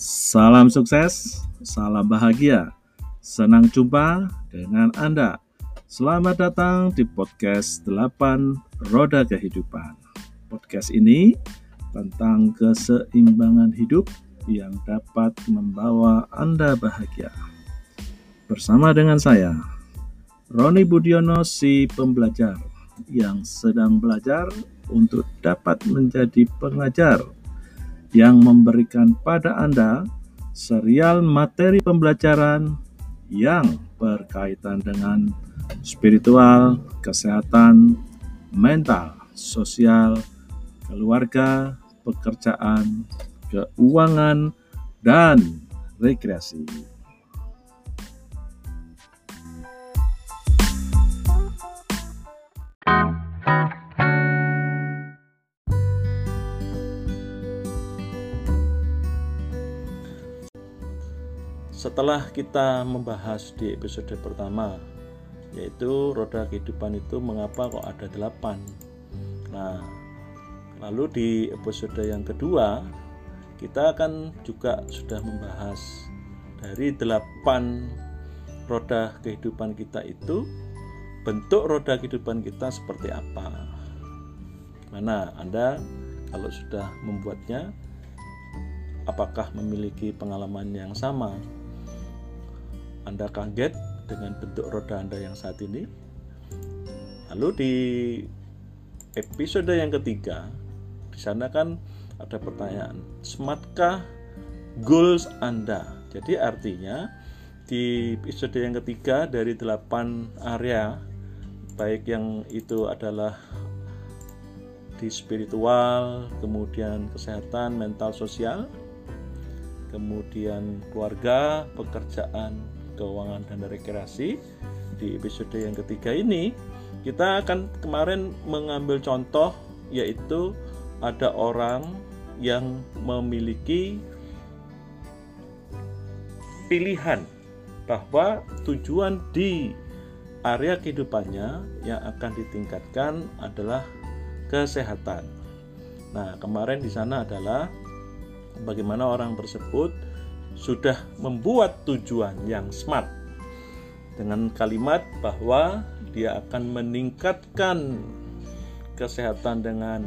Salam sukses, salam bahagia. Senang jumpa dengan Anda. Selamat datang di podcast 8 Roda Kehidupan. Podcast ini tentang keseimbangan hidup yang dapat membawa Anda bahagia. Bersama dengan saya, Roni Budiono si pembelajar yang sedang belajar untuk dapat menjadi pengajar yang memberikan pada Anda serial materi pembelajaran yang berkaitan dengan spiritual, kesehatan, mental, sosial, keluarga, pekerjaan, keuangan, dan rekreasi. Setelah kita membahas di episode pertama, yaitu roda kehidupan itu mengapa kok ada delapan. Nah, lalu di episode yang kedua, kita akan juga sudah membahas dari delapan roda kehidupan kita itu, bentuk roda kehidupan kita seperti apa. Mana Anda kalau sudah membuatnya, apakah memiliki pengalaman yang sama? Anda kaget dengan bentuk roda Anda yang saat ini? Lalu di episode yang ketiga, di sana kan ada pertanyaan, smartkah goals Anda? Jadi artinya di episode yang ketiga dari delapan area, baik yang itu adalah di spiritual, kemudian kesehatan, mental, sosial, kemudian keluarga, pekerjaan, keuangan dan rekreasi di episode yang ketiga ini kita akan kemarin mengambil contoh yaitu ada orang yang memiliki pilihan bahwa tujuan di area kehidupannya yang akan ditingkatkan adalah kesehatan. Nah, kemarin di sana adalah bagaimana orang tersebut sudah membuat tujuan yang smart dengan kalimat bahwa dia akan meningkatkan kesehatan dengan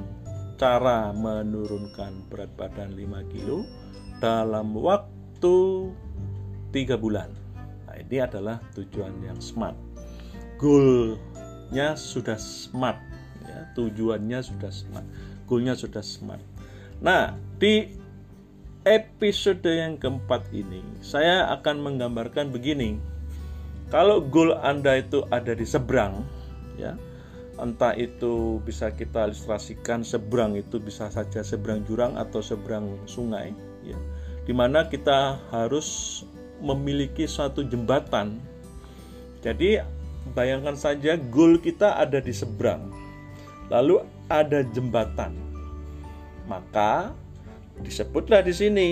cara menurunkan berat badan 5 kilo dalam waktu 3 bulan. Nah, ini adalah tujuan yang smart. Goalnya sudah smart, ya, tujuannya sudah smart, goalnya sudah smart. Nah, di episode yang keempat ini saya akan menggambarkan begini. Kalau goal Anda itu ada di seberang, ya, entah itu bisa kita ilustrasikan seberang itu bisa saja seberang jurang atau seberang sungai, ya, di mana kita harus memiliki suatu jembatan. Jadi bayangkan saja goal kita ada di seberang, lalu ada jembatan, maka Disebutlah di sini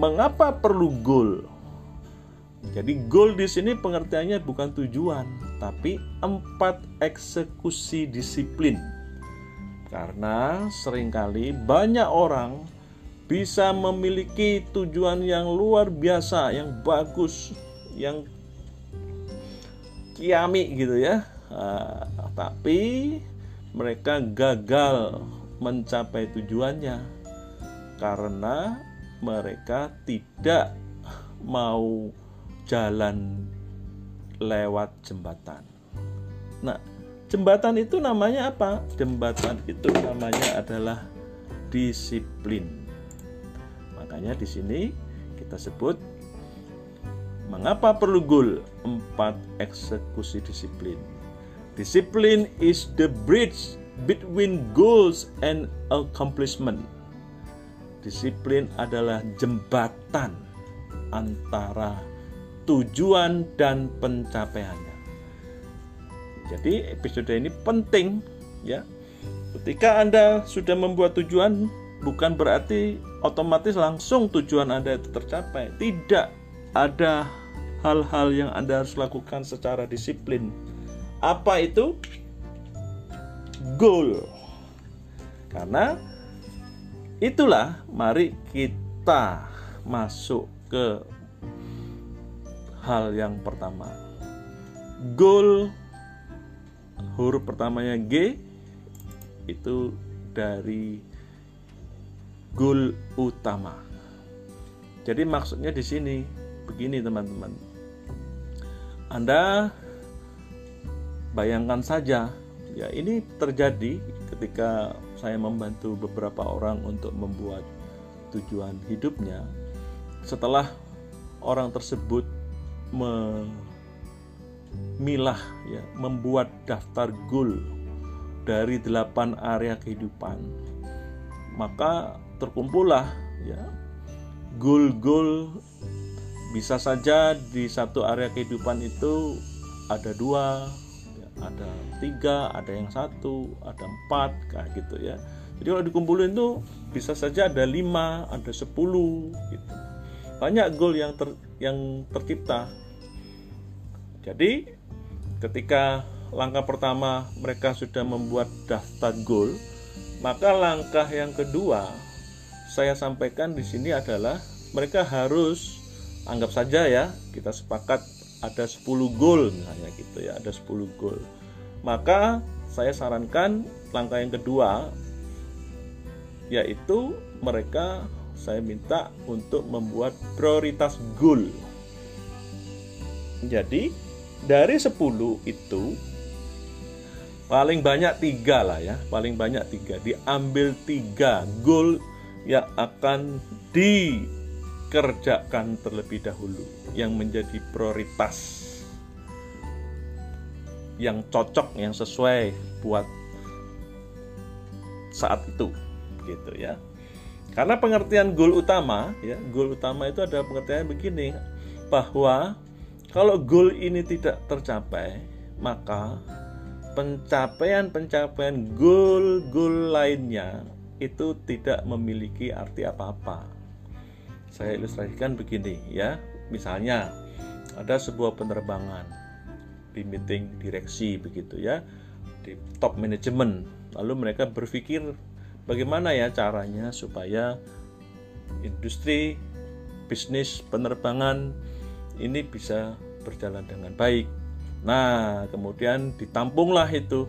mengapa perlu goal. Jadi goal di sini pengertiannya bukan tujuan, tapi empat eksekusi disiplin. Karena sering kali banyak orang bisa memiliki tujuan yang luar biasa, yang bagus, yang kiami gitu ya. Nah, tapi mereka gagal mencapai tujuannya karena mereka tidak mau jalan lewat jembatan. Nah, jembatan itu namanya apa? Jembatan itu namanya adalah disiplin. Makanya di sini kita sebut mengapa perlu goal? Empat eksekusi disiplin. Disiplin is the bridge between goals and accomplishment. Disiplin adalah jembatan antara tujuan dan pencapaiannya. Jadi episode ini penting ya. Ketika Anda sudah membuat tujuan bukan berarti otomatis langsung tujuan Anda itu tercapai. Tidak ada hal-hal yang Anda harus lakukan secara disiplin. Apa itu? Goal. Karena itulah mari kita masuk ke hal yang pertama. Goal huruf pertamanya G itu dari goal utama. Jadi maksudnya di sini begini teman-teman. Anda bayangkan saja ya ini terjadi ketika saya membantu beberapa orang untuk membuat tujuan hidupnya. Setelah orang tersebut memilah ya membuat daftar goal dari delapan area kehidupan maka terkumpullah ya goal-goal bisa saja di satu area kehidupan itu ada dua ada tiga ada yang satu ada empat kayak gitu ya. Jadi kalau dikumpulin tuh bisa saja ada lima ada sepuluh gitu. Banyak goal yang ter, yang tercipta. Jadi ketika langkah pertama mereka sudah membuat daftar goal, maka langkah yang kedua saya sampaikan di sini adalah mereka harus anggap saja ya, kita sepakat ada 10 goal misalnya gitu ya, ada 10 goal. Maka saya sarankan langkah yang kedua yaitu mereka saya minta untuk membuat prioritas goal. Jadi dari 10 itu paling banyak tiga lah ya paling banyak tiga diambil tiga goal yang akan dikerjakan terlebih dahulu. Yang menjadi prioritas. Yang cocok yang sesuai buat saat itu. Gitu ya. Karena pengertian goal utama ya goal utama itu ada pengertian begini bahwa kalau goal ini tidak tercapai, maka pencapaian-pencapaian goal-goal lainnya itu tidak memiliki arti apa-apa. Saya ilustrasikan begini ya. Misalnya ada sebuah penerbangan di meeting direksi begitu ya di top manajemen lalu mereka berpikir bagaimana ya caranya supaya industri bisnis penerbangan ini bisa berjalan dengan baik. Nah, kemudian ditampunglah itu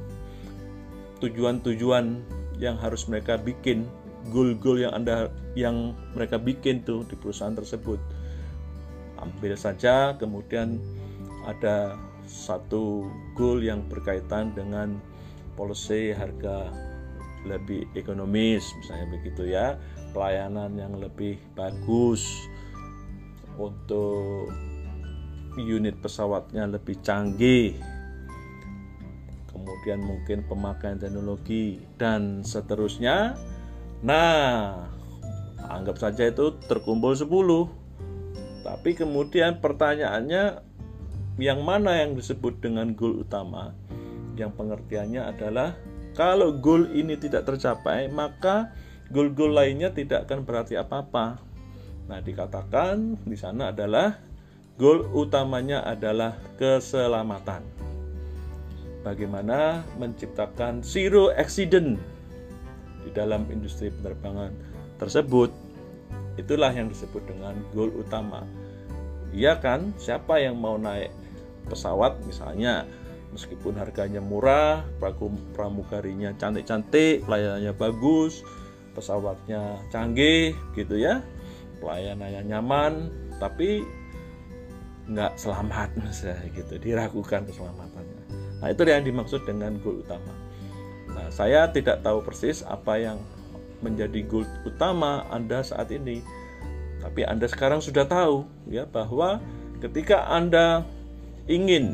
tujuan-tujuan yang harus mereka bikin, goal-goal yang Anda yang mereka bikin tuh di perusahaan tersebut. Ambil saja kemudian ada satu goal yang berkaitan dengan policy harga lebih ekonomis misalnya begitu ya. Pelayanan yang lebih bagus untuk unit pesawatnya lebih canggih. Kemudian mungkin pemakaian teknologi dan seterusnya nah anggap saja itu terkumpul 10 tapi kemudian pertanyaannya yang mana yang disebut dengan goal utama? Yang pengertiannya adalah kalau goal ini tidak tercapai maka goal-goal lainnya tidak akan berarti apa-apa. Nah dikatakan di sana adalah Goal utamanya adalah keselamatan. Bagaimana menciptakan zero accident di dalam industri penerbangan tersebut. Itulah yang disebut dengan goal utama. Iya kan? Siapa yang mau naik pesawat misalnya meskipun harganya murah, pramugarinya cantik-cantik, pelayanannya bagus, pesawatnya canggih gitu ya, pelayanannya nyaman, tapi nggak selamat misalnya gitu diragukan keselamatannya nah itu yang dimaksud dengan goal utama saya tidak tahu persis apa yang menjadi goal utama anda saat ini. Tapi anda sekarang sudah tahu ya bahwa ketika anda ingin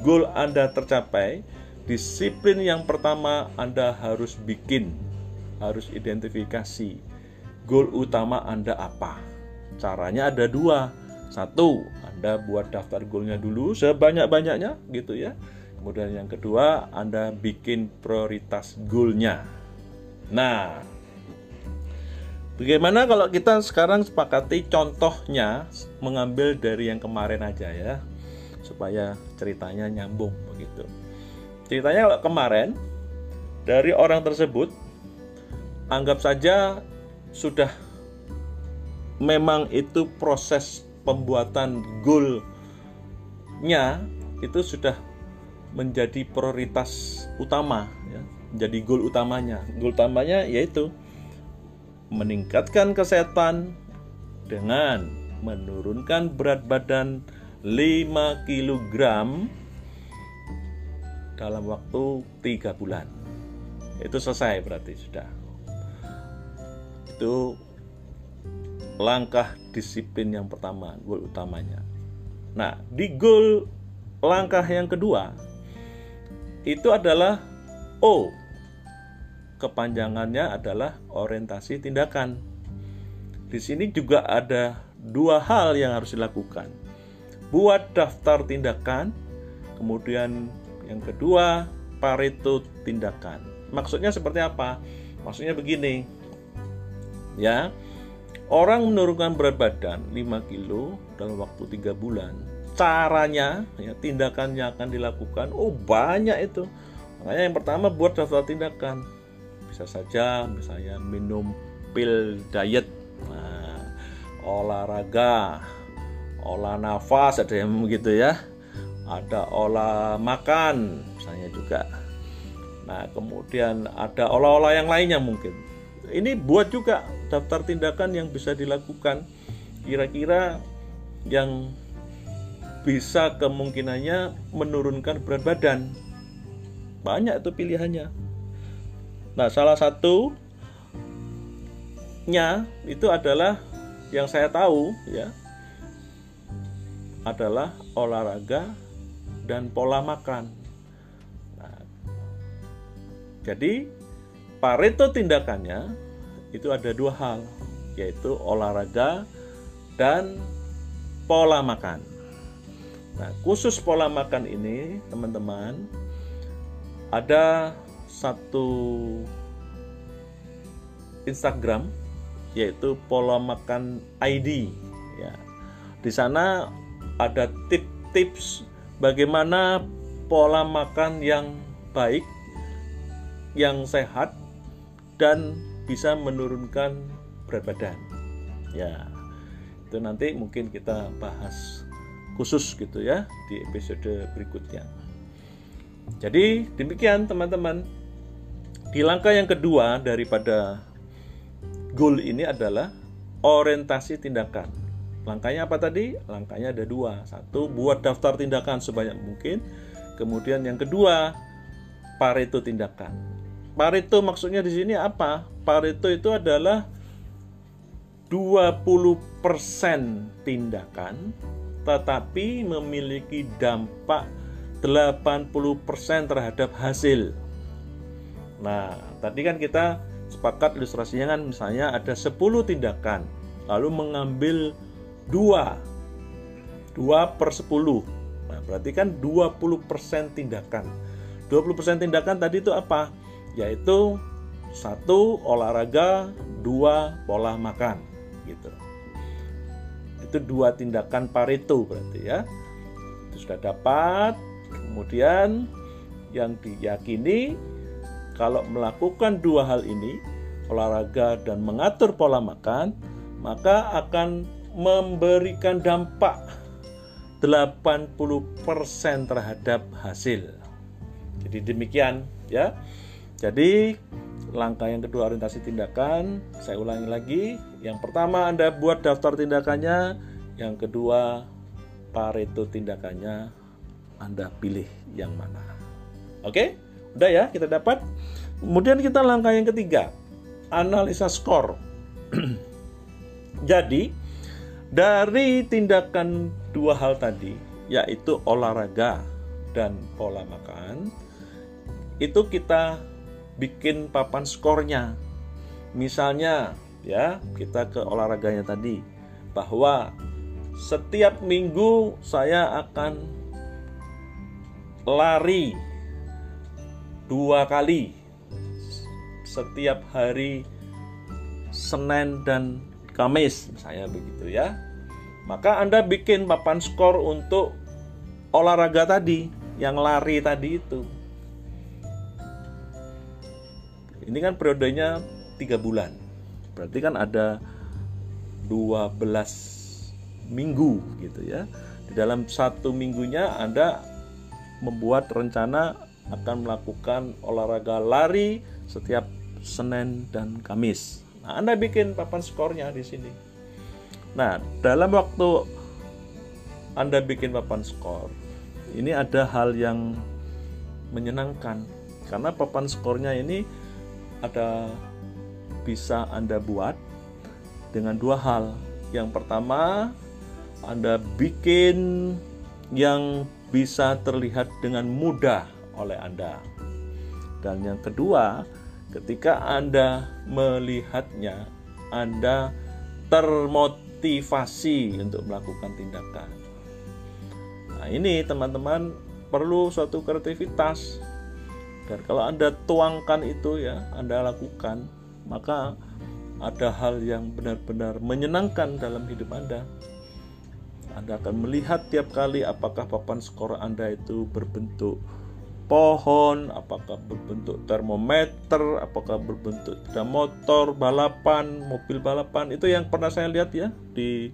goal anda tercapai disiplin yang pertama anda harus bikin harus identifikasi goal utama anda apa. Caranya ada dua. Satu, Anda buat daftar goalnya dulu sebanyak-banyaknya gitu ya. Kemudian yang kedua, Anda bikin prioritas goalnya. Nah, bagaimana kalau kita sekarang sepakati contohnya mengambil dari yang kemarin aja ya, supaya ceritanya nyambung begitu. Ceritanya kalau kemarin dari orang tersebut anggap saja sudah memang itu proses pembuatan goalnya itu sudah menjadi prioritas utama ya, menjadi goal utamanya. Goal utamanya yaitu meningkatkan kesehatan dengan menurunkan berat badan 5 kg dalam waktu 3 bulan. Itu selesai berarti sudah. Itu langkah disiplin yang pertama goal utamanya. Nah di goal langkah yang kedua itu adalah O. Kepanjangannya adalah orientasi tindakan. Di sini juga ada dua hal yang harus dilakukan. Buat daftar tindakan kemudian yang kedua Pareto tindakan. Maksudnya seperti apa? Maksudnya begini ya. Orang menurunkan berat badan 5 kilo dalam waktu 3 bulan caranya ya tindakannya akan dilakukan. Oh banyak itu. Makanya yang pertama buat daftar tindakan. Bisa saja misalnya minum pil diet. Nah, olahraga olah nafas ada yang begitu ya. Ada olah makan misalnya juga. Nah kemudian ada olah-olah yang lainnya mungkin. Ini buat juga daftar tindakan yang bisa dilakukan. Kira-kira yang bisa kemungkinannya menurunkan berat badan banyak itu pilihannya nah salah satu nya itu adalah yang saya tahu ya adalah olahraga dan pola makan. Nah, jadi Pareto tindakannya itu ada dua hal, yaitu olahraga dan pola makan. Nah, khusus pola makan ini, teman-teman, ada satu Instagram yaitu pola makan ID ya. Di sana ada tips-tips bagaimana pola makan yang baik, yang sehat dan bisa menurunkan berat badan. Ya, itu nanti mungkin kita bahas khusus gitu ya di episode berikutnya. Jadi demikian teman-teman. Di langkah yang kedua daripada goal ini adalah orientasi tindakan. Langkahnya apa tadi? Langkahnya ada dua. Satu, buat daftar tindakan sebanyak mungkin. Kemudian yang kedua, Pareto tindakan. Pareto maksudnya di sini apa? Pareto itu adalah 20% tindakan tetapi memiliki dampak 80% terhadap hasil. Nah, tadi kan kita sepakat ilustrasinya kan misalnya ada 10 tindakan lalu mengambil dua. Dua per 10 nah berarti kan 20% tindakan. 20% tindakan tadi itu apa? Yaitu satu olahraga dua pola makan gitu itu dua tindakan Pareto berarti ya itu sudah dapat kemudian yang diyakini kalau melakukan dua hal ini, olahraga dan mengatur pola makan, maka akan memberikan dampak 80% terhadap hasil. Jadi demikian ya. Jadi langkah yang kedua orientasi tindakan, saya ulangi lagi. Yang pertama Anda buat daftar tindakannya, yang kedua Pareto tindakannya Anda pilih yang mana. Oke? Udah ya, kita dapat. Kemudian kita langkah yang ketiga, analisa skor. Jadi, dari tindakan dua hal tadi, yaitu olahraga dan pola makan, itu kita bikin papan skornya. Misalnya, ya, kita ke olahraganya tadi, bahwa setiap minggu saya akan lari dua kali setiap hari Senin dan Kamis saya begitu ya maka Anda bikin papan skor untuk olahraga tadi yang lari tadi itu ini kan periodenya tiga bulan berarti kan ada 12 minggu gitu ya. Di dalam satu minggunya Anda membuat rencana akan melakukan olahraga lari setiap Senin dan Kamis. Nah, Anda bikin papan skornya di sini. Nah, dalam waktu Anda bikin papan skor, ini ada hal yang menyenangkan karena papan skornya ini ada bisa Anda buat dengan dua hal. Yang pertama, Anda bikin yang bisa terlihat dengan mudah oleh Anda. Dan yang kedua, ketika Anda melihatnya, Anda termotivasi untuk melakukan tindakan. Nah, ini teman-teman perlu suatu kreativitas. Dan kalau Anda tuangkan itu ya, Anda lakukan, maka ada hal yang benar-benar menyenangkan dalam hidup Anda. Anda akan melihat tiap kali apakah papan skor Anda itu berbentuk pohon, apakah berbentuk termometer, apakah berbentuk sepeda motor, balapan, mobil balapan. Itu yang pernah saya lihat ya di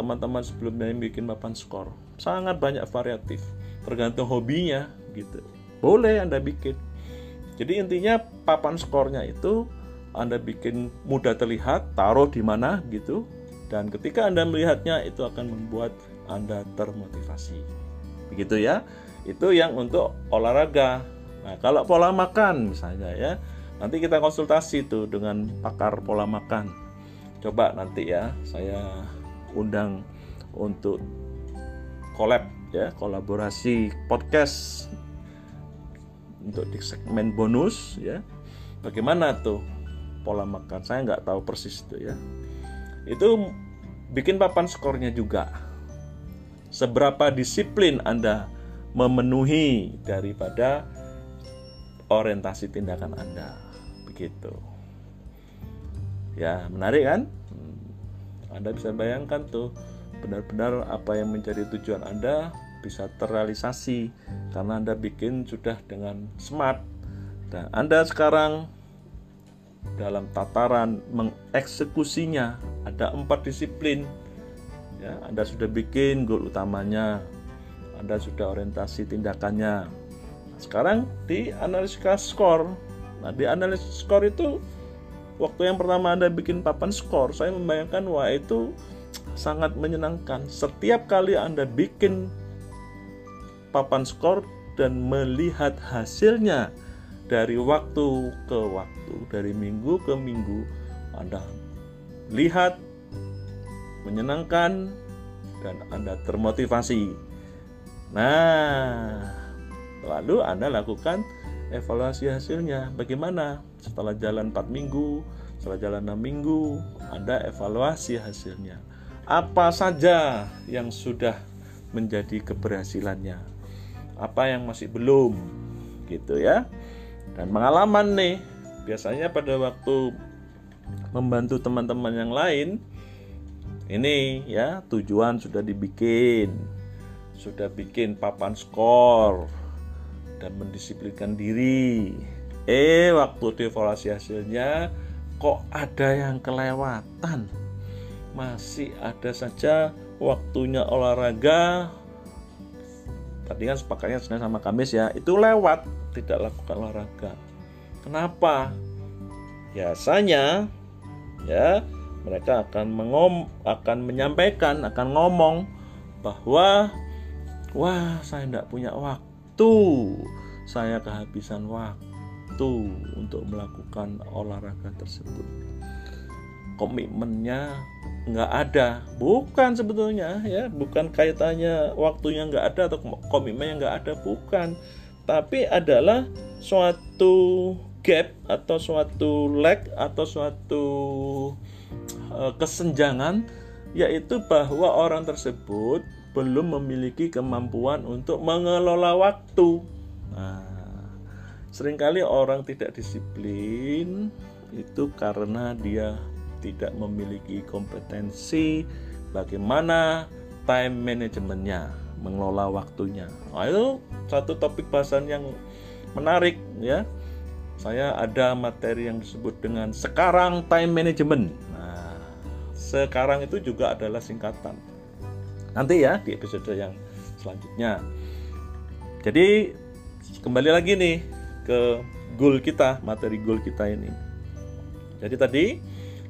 teman-teman sebelumnya yang bikin papan skor. Sangat banyak variatif, tergantung hobinya gitu. Boleh Anda bikin. Jadi intinya papan skornya itu Anda bikin mudah terlihat, taruh di mana gitu. Dan ketika Anda melihatnya itu akan membuat Anda termotivasi. Begitu ya itu yang untuk olahraga nah kalau pola makan misalnya ya nanti kita konsultasi tuh dengan pakar pola makan coba nanti ya saya undang untuk collab ya kolaborasi podcast untuk di segmen bonus ya bagaimana tuh pola makan saya nggak tahu persis itu ya itu bikin papan skornya juga seberapa disiplin anda memenuhi daripada orientasi tindakan Anda. Begitu. Ya, menarik kan? Hmm. Anda bisa bayangkan tuh benar-benar apa yang menjadi tujuan Anda bisa terrealisasi karena Anda bikin sudah dengan smart dan Anda sekarang dalam tataran mengeksekusinya ada empat disiplin ya Anda sudah bikin goal utamanya anda sudah orientasi tindakannya. Sekarang di analisa skor. Nah, di analisis skor itu waktu yang pertama Anda bikin papan skor, saya membayangkan wah itu sangat menyenangkan. Setiap kali Anda bikin papan skor dan melihat hasilnya dari waktu ke waktu, dari minggu ke minggu, Anda lihat menyenangkan dan Anda termotivasi Nah, lalu Anda lakukan evaluasi hasilnya. Bagaimana? Setelah jalan 4 minggu, setelah jalan 6 minggu, Anda evaluasi hasilnya. Apa saja yang sudah menjadi keberhasilannya? Apa yang masih belum? Gitu ya. Dan pengalaman nih, biasanya pada waktu membantu teman-teman yang lain, ini ya tujuan sudah dibikin, sudah bikin papan skor dan mendisiplinkan diri. Eh, waktu dievaluasi hasilnya kok ada yang kelewatan. Masih ada saja waktunya olahraga. Tadi kan sepakatnya Senin sama Kamis ya, itu lewat, tidak lakukan olahraga. Kenapa? Biasanya ya mereka akan mengom akan menyampaikan, akan ngomong bahwa wah saya tidak punya waktu saya kehabisan waktu untuk melakukan olahraga tersebut komitmennya nggak ada. Bukan sebetulnya ya. Bukan kaitannya waktunya nggak ada atau komitmennya nggak ada bukan. Tapi adalah suatu gap atau suatu lag atau suatu uh, kesenjangan yaitu bahwa orang tersebut belum memiliki kemampuan untuk mengelola waktu. Nah, sering kali orang tidak disiplin itu karena dia tidak memiliki kompetensi bagaimana time manajemennya, mengelola waktunya. Nah, itu satu topik bahasan yang menarik ya. Saya ada materi yang disebut dengan sekarang time management. Nah, sekarang itu juga adalah singkatan. Nanti ya di episode yang selanjutnya. Jadi kembali lagi nih ke goal kita, materi goal kita ini. Jadi tadi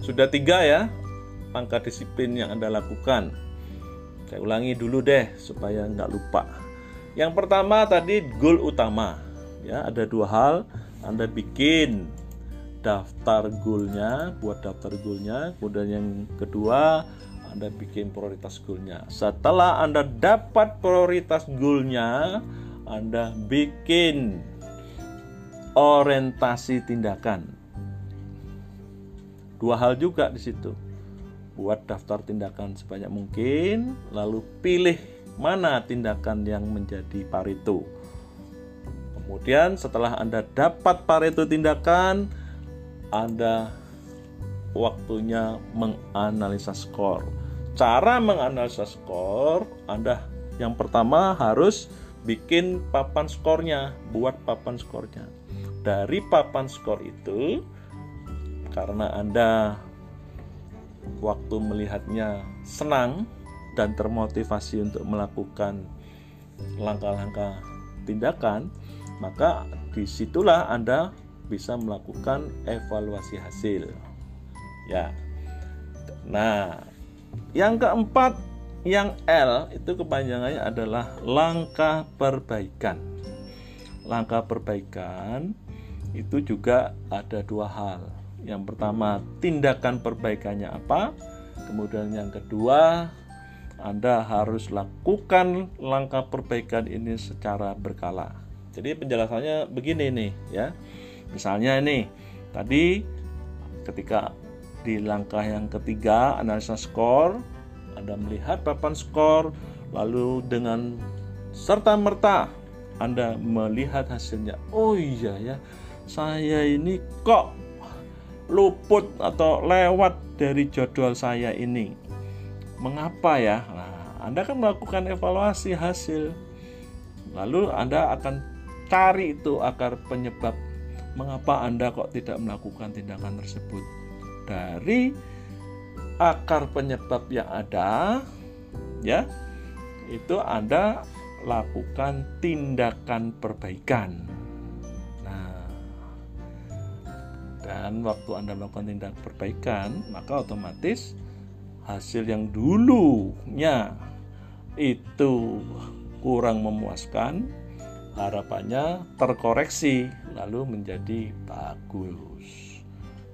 sudah tiga ya angka disiplin yang Anda lakukan. Saya ulangi dulu deh supaya nggak lupa. Yang pertama tadi goal utama. Ya, ada dua hal. Anda bikin daftar goalnya, buat daftar goalnya. Kemudian yang kedua, Anda bikin prioritas goalnya. Setelah Anda dapat prioritas goalnya, Anda bikin orientasi tindakan. Dua hal juga di situ buat daftar tindakan sebanyak mungkin, lalu pilih mana tindakan yang menjadi Pareto. Kemudian setelah Anda dapat Pareto tindakan, Anda waktunya menganalisa skor. Cara menganalisa skor, Anda yang pertama harus bikin papan skornya, buat papan skornya. Dari papan skor itu, karena Anda waktu melihatnya senang dan termotivasi untuk melakukan langkah-langkah tindakan, maka di situlah Anda bisa melakukan evaluasi hasil. Ya, nah yang keempat, yang L itu kepanjangannya adalah langkah perbaikan. Langkah perbaikan itu juga ada dua hal yang pertama, tindakan perbaikannya apa? Kemudian yang kedua, Anda harus lakukan langkah perbaikan ini secara berkala. Jadi penjelasannya begini nih ya. Misalnya ini tadi ketika di langkah yang ketiga analisa skor, Anda melihat papan skor lalu dengan serta merta Anda melihat hasilnya. Oh iya ya, saya ini kok luput atau lewat dari jadwal saya ini. Mengapa ya? Nah, Anda kan melakukan evaluasi hasil. Lalu Anda akan cari itu akar penyebab mengapa Anda kok tidak melakukan tindakan tersebut. Dari akar penyebab yang ada, ya, itu Anda lakukan tindakan perbaikan. Dan waktu Anda melakukan tindak perbaikan, maka otomatis hasil yang dulunya itu kurang memuaskan, harapannya terkoreksi lalu menjadi bagus.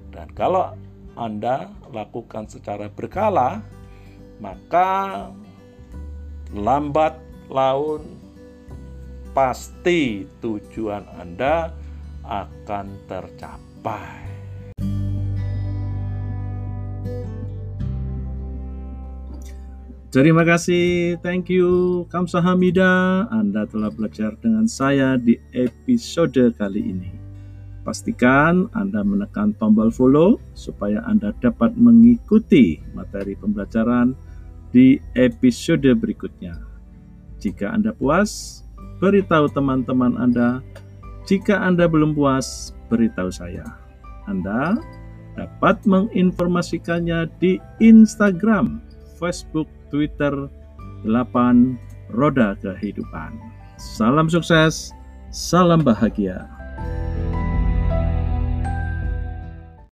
Dan kalau Anda lakukan secara berkala, maka lambat laun pasti tujuan Anda akan tercapai. Terima kasih, thank you, Kamsahamida. Anda telah belajar dengan saya di episode kali ini. Pastikan Anda menekan tombol follow supaya Anda dapat mengikuti materi pembelajaran di episode berikutnya. Jika Anda puas, beritahu teman-teman Anda. Jika Anda belum puas, beritahu saya. Anda dapat menginformasikannya di Instagram, Facebook, Twitter 8 Roda Kehidupan. Salam sukses, salam bahagia.